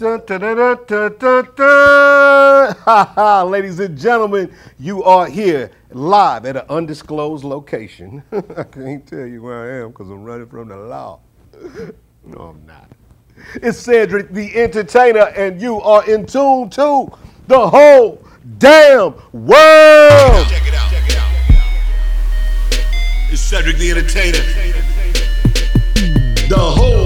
Ladies and gentlemen, you are here live at an undisclosed location. I can't tell you where I am because I'm running from the law. No, I'm not. It's Cedric the Entertainer, and you are in tune to the whole damn world. Check it out. Check it out. It's Cedric the Entertainer. The whole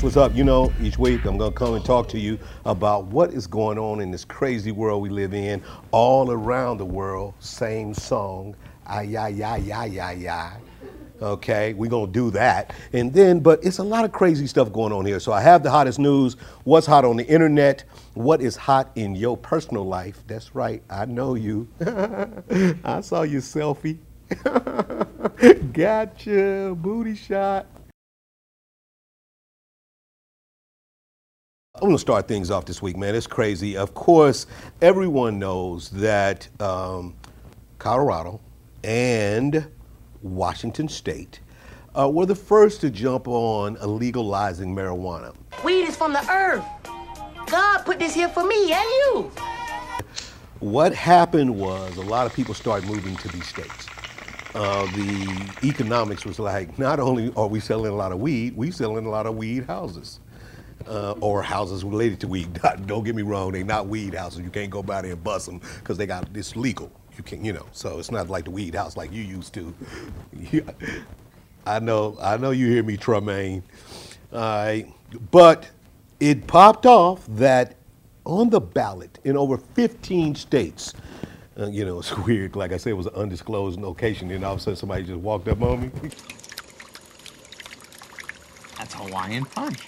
What's up. You know, each week I'm going to come and talk to you about what is going on in this crazy world we live in, all around the world. Same song. Ay, ay, ay, ay, ay, ay. Okay, we're going to do that. And then, but it's a lot of crazy stuff going on here. So I have the hottest news, what's hot on the internet, what is hot in your personal life. That's right, I know you. I saw your selfie. gotcha, booty shot. I'm going to start things off this week, man. It's crazy. Of course, everyone knows that um, Colorado and Washington State uh, were the first to jump on legalizing marijuana. Weed is from the earth. God put this here for me and you. What happened was a lot of people started moving to these states. Uh, the economics was like, not only are we selling a lot of weed, we're selling a lot of weed houses. Uh, or houses related to weed. Don't get me wrong, they're not weed houses. You can't go by there and bust them because they got it's legal. You can, you know. So it's not like the weed house like you used to. I know, I know you hear me, Tremaine. All right, but it popped off that on the ballot in over 15 states. Uh, you know, it's weird. Like I said, it was an undisclosed location. Then all of a sudden, somebody just walked up on me. That's Hawaiian punch.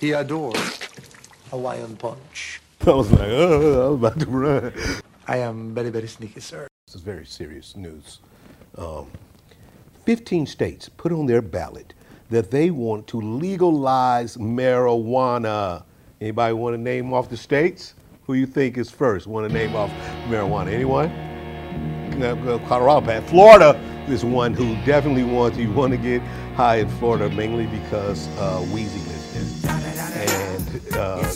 He adores Hawaiian punch. I was like, oh, I was about to run. I am very, very sneaky, sir. This is very serious news. Um, 15 states put on their ballot that they want to legalize marijuana. Anybody want to name off the states? Who you think is first? Want to name off marijuana? Anyone? Uh, Colorado. Florida is one who definitely wants. You want to get high in Florida mainly because uh, Weezy and uh,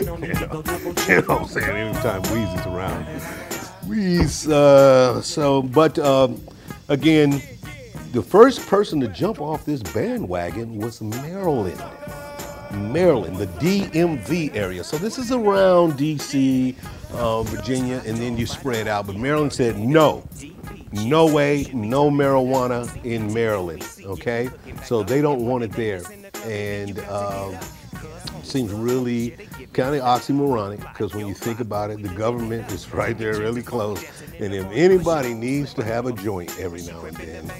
you, know, you know what I'm saying. Anytime Weezy's around, Wheeze. Uh, so, but um, again, the first person to jump off this bandwagon was Maryland. Maryland, the DMV area. So this is around DC, uh, Virginia, and then you spread out. But Maryland said no, no way, no marijuana in Maryland. Okay, so they don't want it there, and um, seems really kind of oxymoronic because when you think about it, the government is right there really close. And if anybody needs to have a joint every now and then,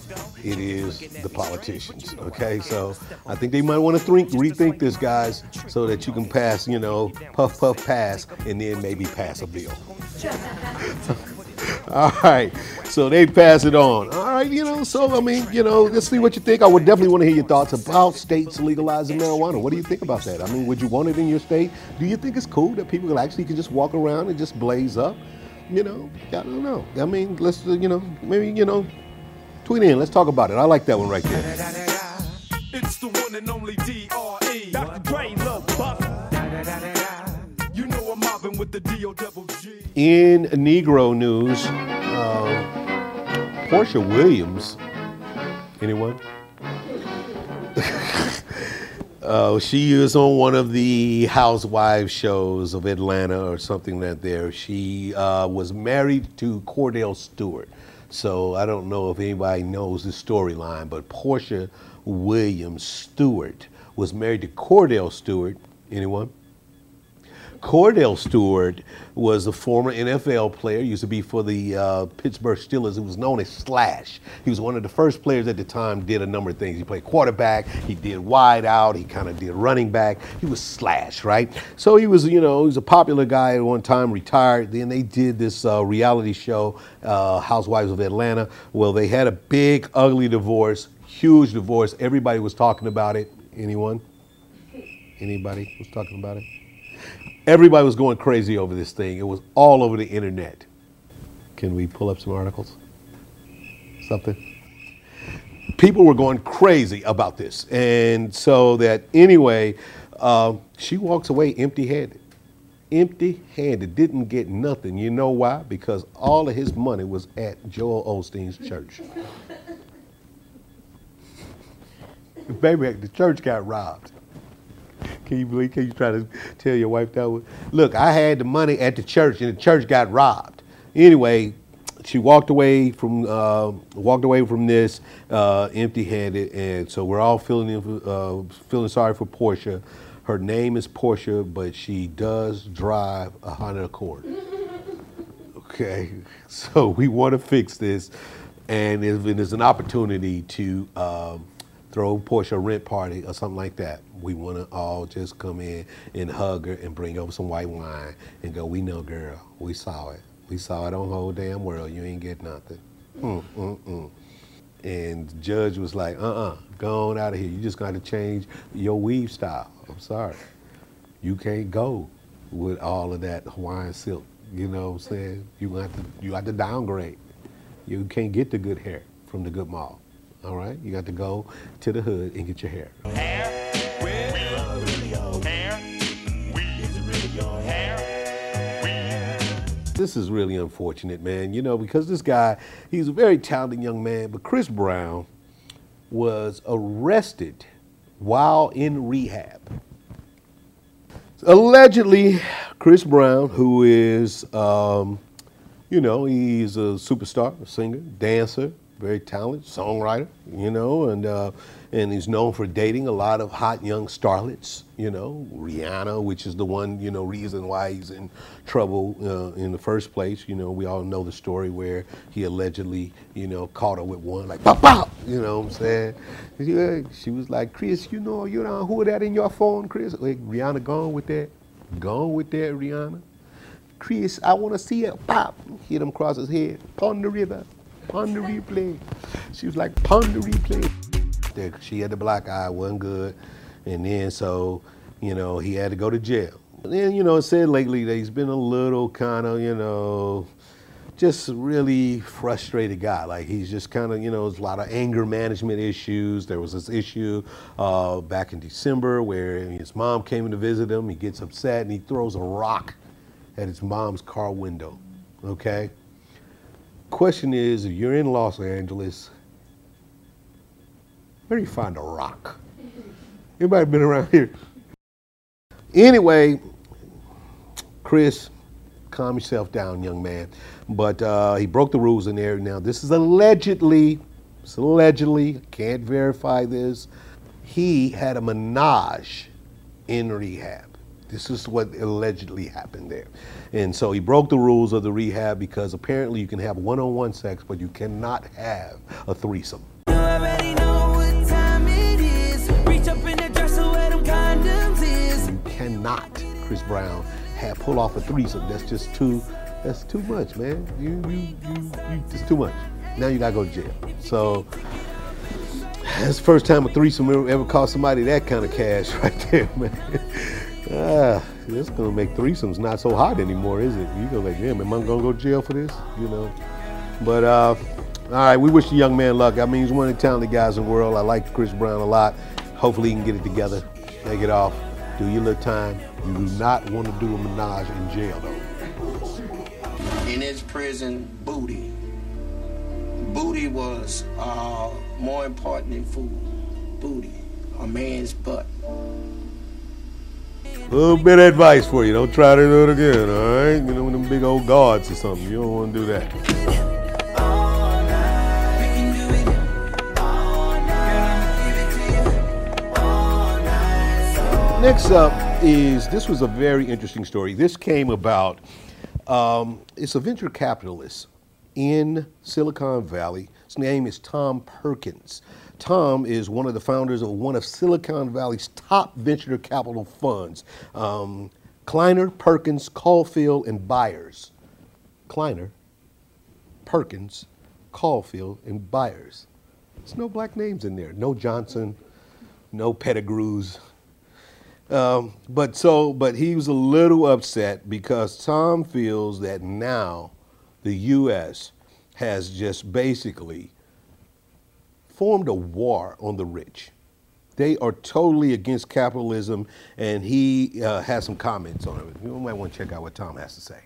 it is the politicians. Okay, so I think they might want to think, rethink this, guys, so that you can pass, you know, puff, puff, pass, and then maybe pass a bill. All right, so they pass it on. All right, you know, so I mean, you know, let's see what you think. I would definitely want to hear your thoughts about states legalizing marijuana. What do you think about that? I mean, would you want it in your state? Do you think it's cool that people actually can just walk around and just blaze up? You know, I don't know. I mean, let's, uh, you know, maybe, you know, tweet in. Let's talk about it. I like that one right there. It's the one and only D.R.E. Dr. Dre, Lil Buff. You know I'm mobbing with the D.O. double G. In Negro news, uh, Porsha Williams. Anyone? Uh, she is on one of the housewives shows of Atlanta or something like that there. She uh, was married to Kordell Stewart. So I don't know if anybody knows the storyline, but Porsha Williams Stewart was married to Kordell Stewart. Anyone? Kordell Stewart was a former NFL player, used to be for the uh, Pittsburgh Steelers. He was known as Slash. He was one of the first players at the time, did a number of things. He played quarterback, he did wide out, he kind of did running back. He was Slash, right? So he was, you know, he was a popular guy at one time, retired. Then they did this uh, reality show, uh, Housewives of Atlanta. Well, they had a big, ugly divorce, huge divorce. Everybody was talking about it. Anyone? Anybody was talking about it? Everybody was going crazy over this thing. It was all over the internet. Can we pull up some articles? Something? people were going crazy about this. And so that anyway, uh, she walks away empty handed. Empty handed, didn't get nothing. You know why? Because all of his money was at Joel Osteen's church. Baby, the church got robbed. Can you believe? Can you try to tell your wife that? Was, Look, I had the money at the church, and the church got robbed. Anyway, she walked away from uh, walked away from this uh, empty-handed, and so we're all feeling uh, feeling sorry for Porsha. Her name is Porsha, but she does drive a Honda Accord. Okay, so we want to fix this, and there's an opportunity to um, throw Porsha a rent party or something like that, we want to all just come in and hug her and bring over some white wine and go, "We know, girl, we saw it, we saw it on whole damn world. You ain't get nothing." Mm, mm, mm. And judge was like, "Uh-uh, go on out of here. You just got to change your weave style. I'm sorry, you can't go with all of that Hawaiian silk." You know what I'm saying? You got to you got to downgrade. You can't get the good hair from the good mall. All right? You got to go to the hood and get your hair. This is really unfortunate, man. You know, because this guy, he's a very talented young man, but Chris Brown was arrested while in rehab. Allegedly, Chris Brown, who is, um, you know, he's a superstar, a singer, dancer, very talented songwriter, you know, and uh, and he's known for dating a lot of hot young starlets, you know, Rihanna, which is the one, you know, reason why he's in trouble uh, in the first place. You know, we all know the story where he allegedly, you know, caught her with one like pop pop, you know what I'm saying? She was like, Chris, you know, you know who that in your phone, Chris? Like, Rihanna gone with that, gone with that, Rihanna. Chris, I want to see it pop. Hit him across his head. Pon the river. Pon the replay. She was like, pon the replay. She had the black eye, wasn't good. And then so, you know, he had to go to jail. And then, you know, it said lately that he's been a little kind of, you know, just really frustrated guy. Like he's just kind of, you know, there's a lot of anger management issues. There was this issue uh, back in December where his mom came to visit him. He gets upset and he throws a rock at his mom's car window. Okay? Question is, if you're in Los Angeles, where do you find a rock? Anybody been around here? Anyway, Chris, calm yourself down, young man. But uh, he broke the rules in there. Now, this is allegedly, it's allegedly, can't verify this. He had a menage in rehab. This is what allegedly happened there. And so he broke the rules of the rehab because apparently you can have one on one sex, but you cannot have a threesome. You already know what time it is. Reach up in the dresser where them condoms is. You cannot, Chris Brown, have pull off a threesome. That's just too, that's too much, man. You, you, you, you, it's too much. Now you gotta go to jail. So that's the first time a threesome ever, ever cost somebody that kind of cash right there, man. Ah, this gonna make threesomes not so hot anymore, is it? You go like, damn, am I gonna go to jail for this? You know. But uh, all right, we wish the young man luck. I mean, he's one of the talented guys in the world. I like Chris Brown a lot. Hopefully, he can get it together, take it off, do your little time. You do not want to do a menage in jail, though. in his prison booty. Booty was uh, more important than food. Booty, a man's butt. Little bit of advice for you. Don't try to do it again, all right? You know, them big old guards or something. You don't want to do that. Next up is this was a very interesting story. This came about. Um, it's a venture capitalist in Silicon Valley. His name is Tom Perkins. Tom is one of the founders of one of Silicon Valley's top venture capital funds, um, Kleiner, Perkins, Caufield, and Byers. Kleiner, Perkins, Caufield, and Byers. There's no black names in there. No Johnson, no Pettigrews, um, but so, but he was a little upset because Tom feels that now the U.S. has just basically formed a war on the rich. They are totally against capitalism, and he uh, has some comments on it. You might want to check out what Tom has to say.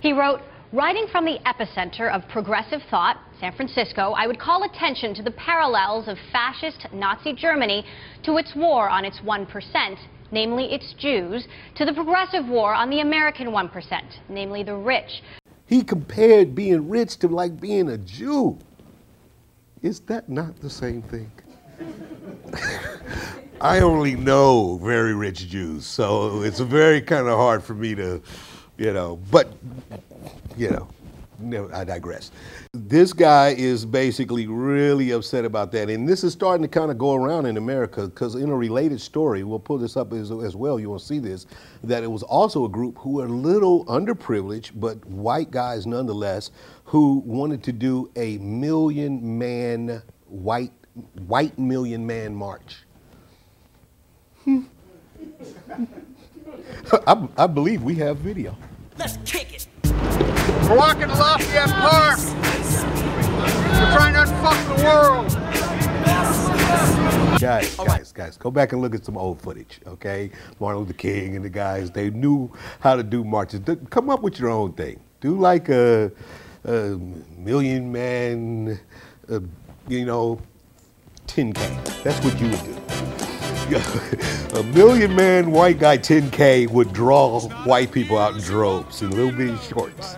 He wrote, Writing from the epicenter of progressive thought, San Francisco, I would call attention to the parallels of fascist Nazi Germany to its war on its 1%, namely its Jews, to the progressive war on the American 1%, namely the rich. He compared being rich to like being a Jew. Is that not the same thing? I only know very rich Jews, so it's very kind of hard for me to, you know, but, you know, no, I digress. This guy is basically really upset about that, and this is starting to kind of go around in America because in a related story, we'll pull this up as, as well. You will see this that it was also a group who were a little underprivileged, but white guys nonetheless, who wanted to do a million man white white million man march. Hmm. I, I believe we have video. Let's kick it. We're walking to Lafayette Park. We're trying to unfuck the world. Guys, guys, guys, go back and look at some old footage, okay? Martin Luther King and the guys, they knew how to do marches. Come up with your own thing. Do like a, a million man, uh, you know, 10K. That's what you would do. a million man white guy 10K would draw white people out in droves in little bitty shorts.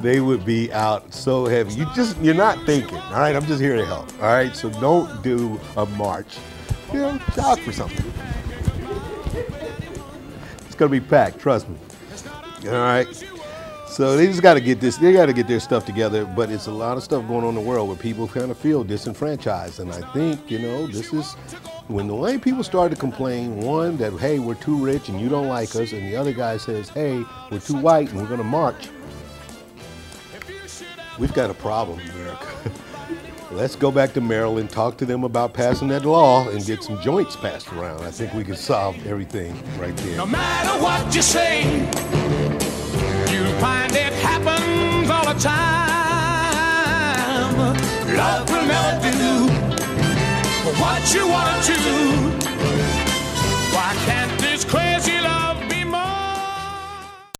They would be out so heavy. You just you're not thinking. All right, I'm just here to help. All right, so don't do a march. You know, jog for something. It's gonna be packed. Trust me. All right. So they just got to get this. They got to get their stuff together. But it's a lot of stuff going on in the world where people kind of feel disenfranchised. And I think you know this is when the white people started to complain. One that hey we're too rich and you don't like us, and the other guy says hey we're too white and we're gonna march. We've got a problem, America. Let's go back to Maryland, talk to them about passing that law, and get some joints passed around. I think we can solve everything right there. No matter what you say, you'll find it happens all the time. Love will never do what you want to. Do? Why can't this crazy?